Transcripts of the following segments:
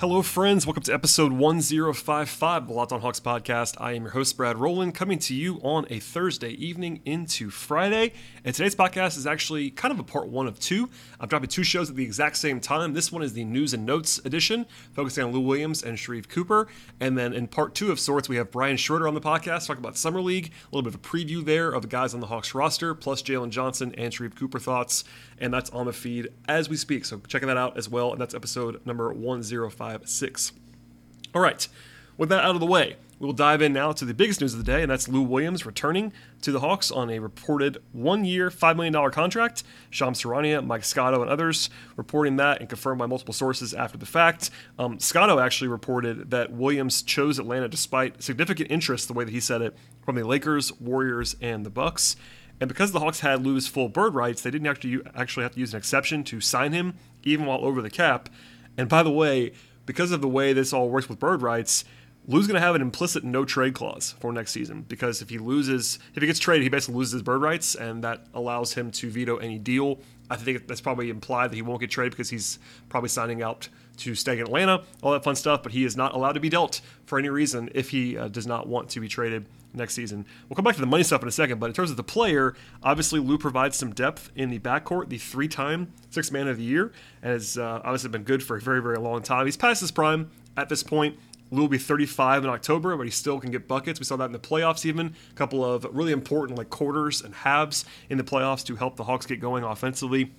Hello, friends. Welcome to episode 1055 of the Locked on Hawks podcast. I am your host, Brad Rowland, coming to you on a Thursday evening into Friday. And today's podcast is actually kind of a part one of two. I'm dropping two shows at the exact same time. This one is the news and notes edition, focusing on Lou Williams and Sharife Cooper. And then in part two of sorts, we have Brian Schroeder on the podcast, talking about Summer League, a little bit of a preview there of the guys on the Hawks roster, plus Jalen Johnson and Sharife Cooper thoughts. And that's on the feed as we speak. So checking that out as well. And that's episode number 1056. All right, with that out of the way, we'll dive in now to the biggest news of the day, and that's Lou Williams returning to the Hawks on a reported one year, $5 million contract. Shams Charania, Mike Scotto, and others reporting that and confirmed by multiple sources after the fact. Um, Scotto actually reported that Williams chose Atlanta despite significant interest, the way that he said it, from the Lakers, Warriors, and the Bucks. And because the Hawks had Lou's full bird rights, they didn't actually have to use an exception to sign him, even while over the cap. And by the way, because of the way this all works with bird rights, Lou's going to have an implicit no trade clause for next season because if he loses, if he gets traded, he basically loses his bird rights, and that allows him to veto any deal. I think that's probably implied that he won't get traded because he's probably signing out to stay in Atlanta, all that fun stuff. But he is not allowed to be dealt for any reason if he uh, does not want to be traded next season. We'll come back to the money stuff in a second, but in terms of the player, obviously Lou provides some depth in the backcourt, the three-time six man of the year, and has uh, obviously been good for a very, very long time. He's past his prime at this point. Lou will be 35 in October, but he still can get buckets. We saw that in the playoffs, even a couple of really important like quarters and halves in the playoffs to help the Hawks get going offensively.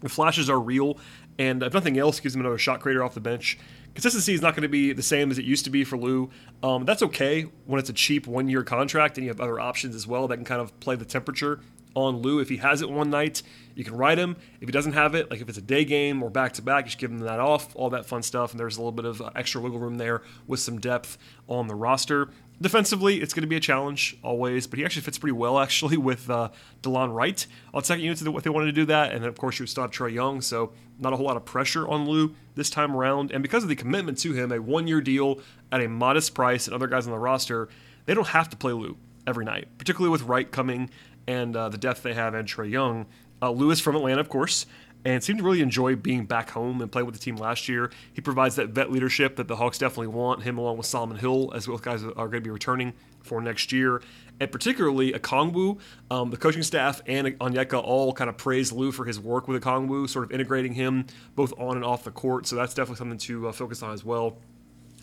The flashes are real, and if nothing else, gives him another shot creator off the bench. Consistency is not going to be the same as it used to be for Lou. Um, that's okay when it's a cheap one year contract and you have other options as well that can kind of play the temperature on Lou. If he has it one night, you can ride him. If he doesn't have it, like if it's a day game or back to back, you should give him that off, all that fun stuff. And there's a little bit of uh, extra wiggle room there with some depth on the roster. Defensively, it's going to be a challenge always, but he actually fits pretty well actually with uh, Delon Wright on second units if they wanted to do that. And then, of course, you would stop Trae Young, so not a whole lot of pressure on Lou this time around. And because of the commitment to him, a one year deal at a modest price and other guys on the roster, they don't have to play Lou every night, particularly with Wright coming and uh, the depth they have and Trae Young. Uh, Lewis from Atlanta, of course, and seemed to really enjoy being back home and playing with the team last year. He provides that vet leadership that the Hawks definitely want, him along with Solomon Hill, as both guys are going to be returning for next year. And particularly Okongwu, um, the coaching staff and Onyeka all kind of praised Lou for his work with Okongwu, sort of integrating him both on and off the court. So that's definitely something to uh, focus on as well.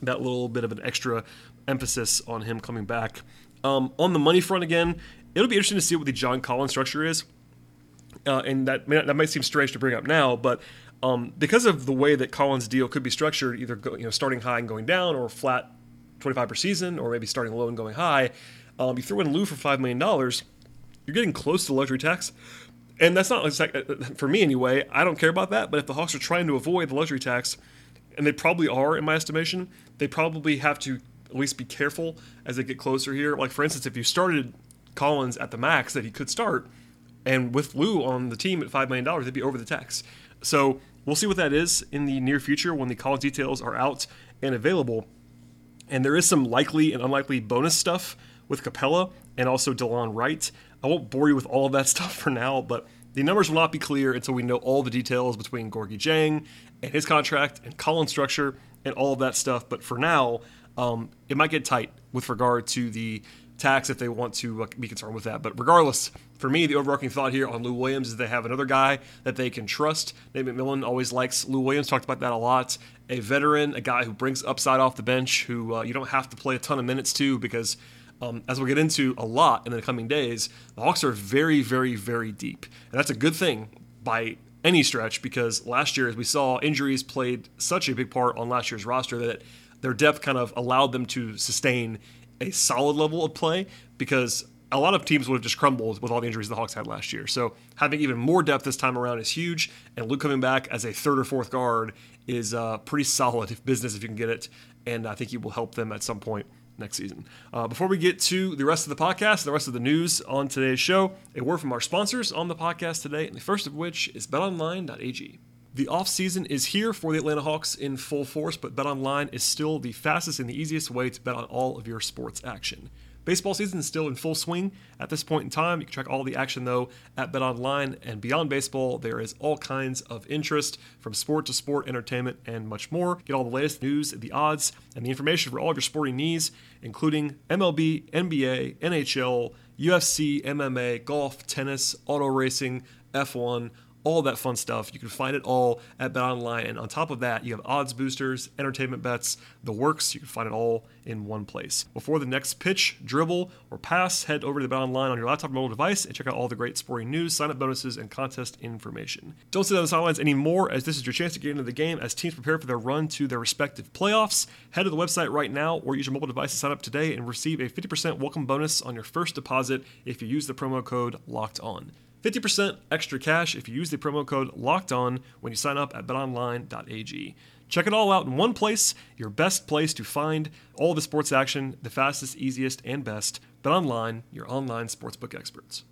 That little bit of an extra emphasis on him coming back. Um, on the money front again, it'll be interesting to see what the John Collins structure is uh, and that that might seem strange to bring up now, but um, because of the way that Collins' deal could be structured, either go, you know starting high and going down, or flat 25 per season, or maybe starting low and going high, um, you throw in Lou for five million dollars, you're getting close to luxury tax. And that's not uh, for me anyway. I don't care about that. But if the Hawks are trying to avoid the luxury tax, and they probably are in my estimation, they probably have to at least be careful as they get closer here. Like for instance, if you started Collins at the max that he could start, and with Lou on the team at $5 million, they'd be over the tax. So we'll see what that is in the near future when the Collins details are out and available. And there is some likely and unlikely bonus stuff with Capela and also Delon Wright. I won't bore you with all of that stuff for now, but the numbers will not be clear until we know all the details between Gorgui Dieng and his contract and Collins structure and all of that stuff. But for now, um, it might get tight with regard to the tax if they want to uh, be concerned with that. But regardless, for me, the overarching thought here on Lou Williams is they have another guy that they can trust. Nate McMillan always likes Lou Williams, talked about that a lot. A veteran, a guy who brings upside off the bench, who uh, you don't have to play a ton of minutes to because. Um, as we'll get into a lot in the coming days, the Hawks are very, very, very deep. And that's a good thing by any stretch because last year, as we saw, injuries played such a big part on last year's roster that their depth kind of allowed them to sustain a solid level of play because a lot of teams would have just crumbled with all the injuries the Hawks had last year. So having even more depth this time around is huge. And Luke coming back as a third or fourth guard is uh, pretty solid business if you can get it. And I think he will help them at some point next season. Uh, before we get to the rest of the podcast, the rest of the news on today's show, a word from our sponsors on the podcast today, and the first of which is betonline.ag. The offseason is here for the Atlanta Hawks in full force, but BetOnline is still the fastest and the easiest way to bet on all of your sports action. Baseball season is still in full swing at this point in time. You can track all the action though at BetOnline and beyond baseball. There is all kinds of interest from sport to sport, entertainment, and much more. Get all the latest news, the odds, and the information for all of your sporting needs, including MLB, NBA, NHL, UFC, MMA, golf, tennis, auto racing, F1 all that fun stuff. You can find it all at BetOnline. And on top of that, you have odds boosters, entertainment bets, the works. You can find it all in one place. Before the next pitch, dribble, or pass, head over to BetOnline on your laptop or mobile device and check out all the great sporting news, sign-up bonuses, and contest information. Don't sit on the sidelines anymore, as this is your chance to get into the game as teams prepare for their run to their respective playoffs. Head to the website right now or use your mobile device to sign up today and receive a 50% welcome bonus on your first deposit if you use the promo code LOCKED ON. 50% extra cash if you use the promo code locked on when you sign up at betonline.ag. Check it all out in one place, your best place to find all the sports action, the fastest, easiest, and best. BetOnline, your online sportsbook experts.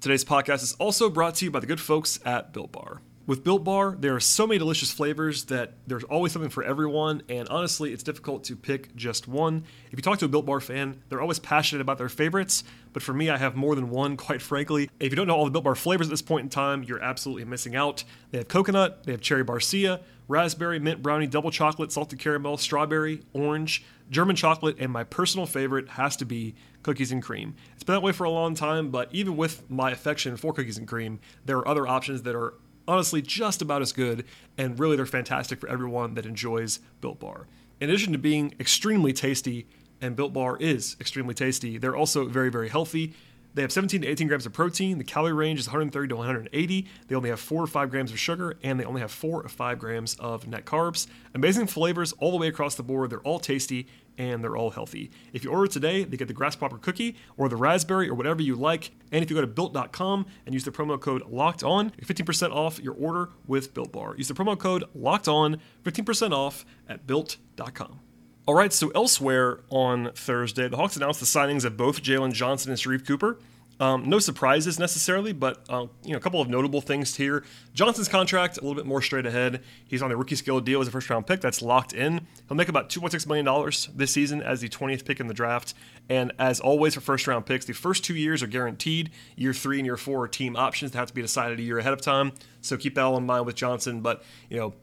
Today's podcast is also brought to you by the good folks at Built Bar. With Built Bar, there are so many delicious flavors that there's always something for everyone, and honestly, it's difficult to pick just one. If you talk to a Built Bar fan, they're always passionate about their favorites, but for me, I have more than one, quite frankly. If you don't know all the Built Bar flavors at this point in time, you're absolutely missing out. They have coconut, they have cherry barcia, raspberry, mint brownie, double chocolate, salted caramel, strawberry, orange, German chocolate, and my personal favorite has to be cookies and cream. It's been that way for a long time, but even with my affection for cookies and cream, there are other options that are honestly just about as good, and really they're fantastic for everyone that enjoys Built Bar. In addition to being extremely tasty, and Built Bar is extremely tasty, they're also very, very healthy. They have 17 to 18 grams of protein. The calorie range is 130 to 180. They only have 4 or 5 grams of sugar, and they only have 4 or 5 grams of net carbs. Amazing flavors all the way across the board. They're all tasty, and they're all healthy. If you order today, they get the grasshopper cookie or the raspberry or whatever you like. And if you go to built.com and use the promo code locked on, 15% off your order with Built Bar. Use the promo code locked on, 15% off at built.com. All right, so elsewhere on Thursday, the Hawks announced the signings of both Jalen Johnson and Sharife Cooper. Um, no surprises necessarily, but uh, you know a couple of notable things here. Johnson's contract a little bit more straight ahead. He's on a rookie scale deal as a first round pick that's locked in. He'll make about 2.6 million dollars this season as the 20th pick in the draft. And as always for first round picks, the first two years are guaranteed. Year three and year four are team options that have to be decided a year ahead of time. So keep that all in mind with Johnson. But you know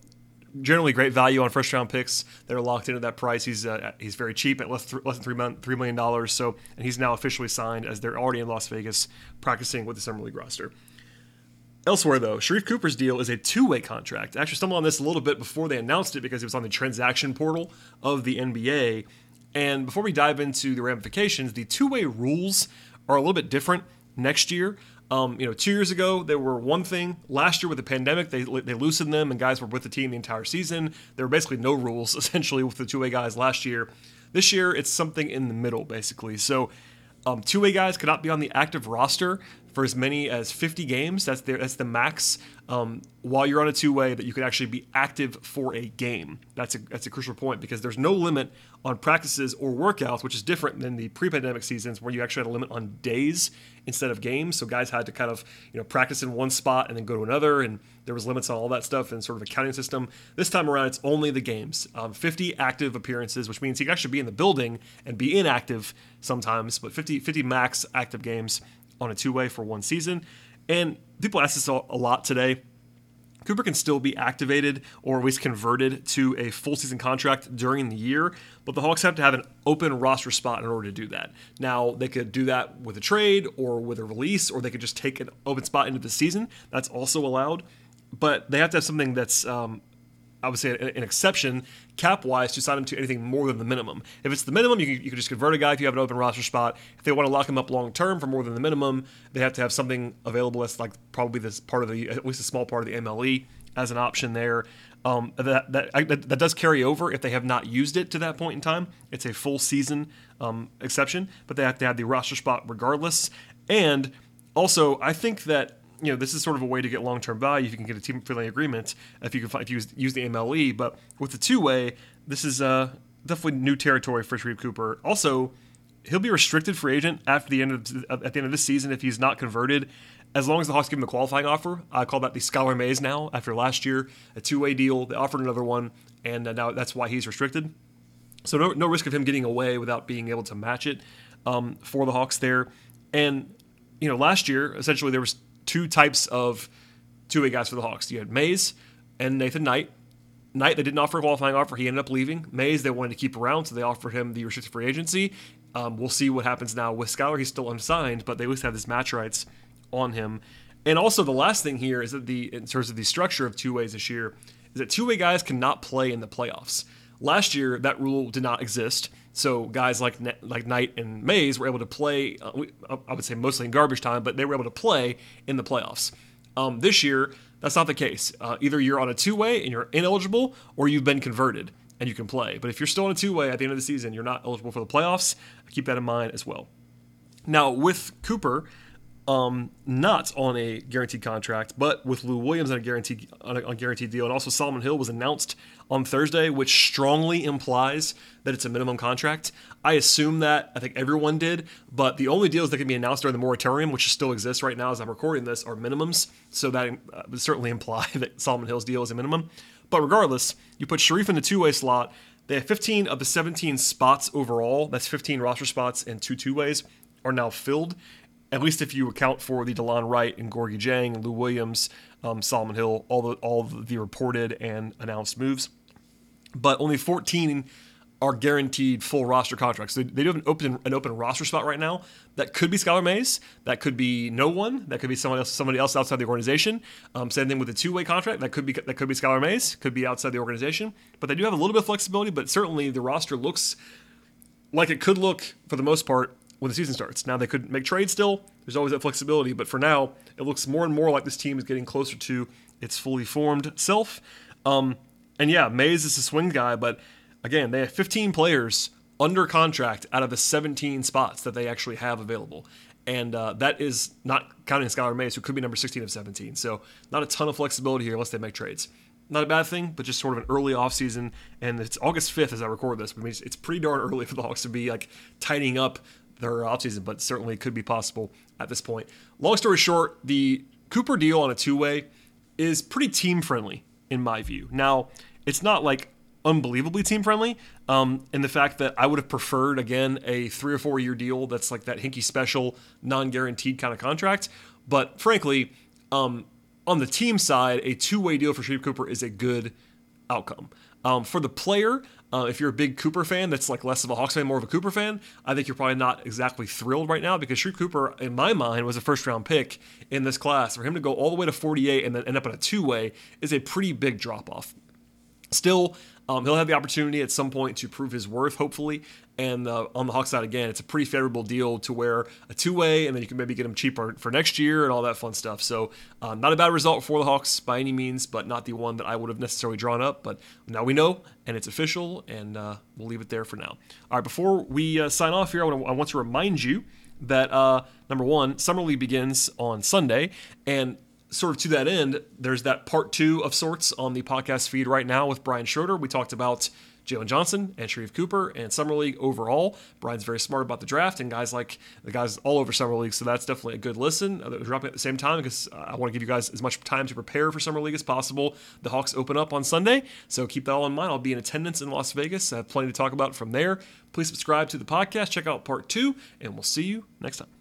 generally great value on first round picks. They're locked into that price. He's uh, he's very cheap at less, less than three, month, $3 million. So and he's now officially signed as they're already in Las Vegas practicing with the summer league roster. Elsewhere, though, Sharife Cooper's deal is a two-way contract. I actually stumbled on this a little bit before they announced it because it was on the transaction portal of the NBA. And before we dive into the ramifications, the two-way rules are a little bit different next year. Um, you know, two years ago they were one thing. Last year with the pandemic, they they loosened them, and guys were with the team the entire season. There were basically no rules essentially with the two way guys last year. This year it's something in the middle basically. So um, two way guys cannot be on the active roster for as many as 50 games. That's the, that's the max um, while you're on a two way that you could actually be active for a game. That's a, that's a crucial point because there's no limit on practices or workouts, which is different than the pre pandemic seasons where you actually had a limit on days instead of games. So guys had to kind of you know practice in one spot and then go to another, and there was limits on all that stuff and sort of a counting system. This time around, it's only the games. Um, 50 active appearances, which means he can actually be in the building and be inactive sometimes, but 50, 50 max active games on a two way for one season. And people ask this a lot today. Cooper can still be activated or at least converted to a full season contract during the year, but the Hawks have to have an open roster spot in order to do that. Now, they could do that with a trade or with a release, or they could just take an open spot into the season. That's also allowed, but they have to have something that's um, I would say an, exception cap wise to sign him to anything more than the minimum. If it's the minimum, you can, you can just convert a guy if you have an open roster spot. If they want to lock him up long term for more than the minimum, they have to have something available that's like probably this part of the at least a small part of the MLE as an option there. Um, that, that, that, that does carry over if they have not used it to that point in time. It's a full season um, exception, but they have to have the roster spot regardless. And also, I think that you know, this is sort of a way to get long term value if you can get a team friendly agreement if you can if you use, use the MLE. But with the two way, this is uh definitely new territory for Sharife Cooper. Also, he'll be restricted free agent after the end of at the end of this season if he's not converted. As long as the Hawks give him a qualifying offer, I call that the Skylar Mays now. After last year, a two-way deal, they offered another one, and uh, now that's why he's restricted. So no, no risk of him getting away without being able to match it um, for the Hawks there. And you know, last year essentially there was two types of two-way guys for the Hawks. You had Mays and Nathan Knight. Knight, they didn't offer a qualifying offer. He ended up leaving. Mays, they wanted to keep around, so they offered him the restricted free agency. Um, we'll see what happens now with Skylar. He's still unsigned, but they at least have this match rights on him. And also, the last thing here is that the in terms of the structure of two ways this year is that two way guys cannot play in the playoffs. Last year, that rule did not exist. So guys like like Knight and Mays were able to play. Uh, I would say mostly in garbage time, but they were able to play in the playoffs. Um, this year, that's not the case. Uh, either you're on a two way and you're ineligible, or you've been converted and you can play. But if you're still on a two way at the end of the season, you're not eligible for the playoffs. Keep that in mind as well. Now with Cooper, um, not on a guaranteed contract, but with Lou Williams on a guaranteed on a, on a guaranteed deal, and also Solomon Hill was announced on Thursday, which strongly implies that it's a minimum contract. I assume that I think everyone did, but the only deals that can be announced during the moratorium, which still exists right now as I'm recording this, are minimums. So that uh, would certainly imply that Solomon Hill's deal is a minimum. But regardless, you put Sharife in the two way slot. They have 15 of the 17 spots overall. That's 15 roster spots and two two ways are now filled at least if you account for the Delon Wright and Gorgui Dieng, and Lou Williams, um, Solomon Hill, all the all the reported and announced moves. But only 14 are guaranteed full roster contracts. They, they do have an open an open roster spot right now. That could be Skylar Mays. That could be no one. That could be someone else somebody else outside the organization. Um, same thing with a two way contract. That could be that could be Skylar Mays. Could be outside the organization. But they do have a little bit of flexibility. But certainly the roster looks like it could look for the most part when the season starts. Now they could make trades still. There's always that flexibility, but for now, it looks more and more like this team is getting closer to its fully formed self. Um, and yeah, Mays is a swing guy, but again, they have 15 players under contract out of the 17 spots that they actually have available. And uh, that is not counting Skylar Mays, who could be number 16 of 17. So not a ton of flexibility here unless they make trades. Not a bad thing, but just sort of an early offseason. And it's August 5th as I record this, which means it's pretty darn early for the Hawks to be like tidying up their offseason, but certainly it could be possible at this point. Long story short, the Cooper deal on a two way is pretty team friendly in my view. Now, it's not like unbelievably team friendly um, in the fact that I would have preferred, again, a three or four year deal that's like that hinky special, non guaranteed kind of contract. But frankly, um, on the team side, a two way deal for Sharife Cooper is a good outcome. Um, for the player, uh, if you're a big Cooper fan that's like less of a Hawks fan, more of a Cooper fan, I think you're probably not exactly thrilled right now because Sharife Cooper, in my mind, was a first round pick in this class. For him to go all the way to 48 and then end up in a two way is a pretty big drop off. Still, um, he'll have the opportunity at some point to prove his worth, hopefully. And uh, on the Hawks side, again, it's a pretty favorable deal to where a two way, and then you can maybe get him cheaper for next year and all that fun stuff. So, uh, not a bad result for the Hawks by any means, but not the one that I would have necessarily drawn up. But now we know, and it's official, and uh, we'll leave it there for now. All right, before we uh, sign off here, I want, to, I want to remind you that uh, number one, Summer League begins on Sunday, and sort of to that end, there's that part two of sorts on the podcast feed right now with Brian Schroeder. We talked about Jalen Johnson and Sharife Cooper and Summer League overall. Brian's very smart about the draft and guys like the guys all over Summer League. So that's definitely a good listen. Uh, dropping at the same time because I want to give you guys as much time to prepare for Summer League as possible. The Hawks open up on Sunday. So keep that all in mind. I'll be in attendance in Las Vegas. I have plenty to talk about from there. Please subscribe to the podcast. Check out part two, and we'll see you next time.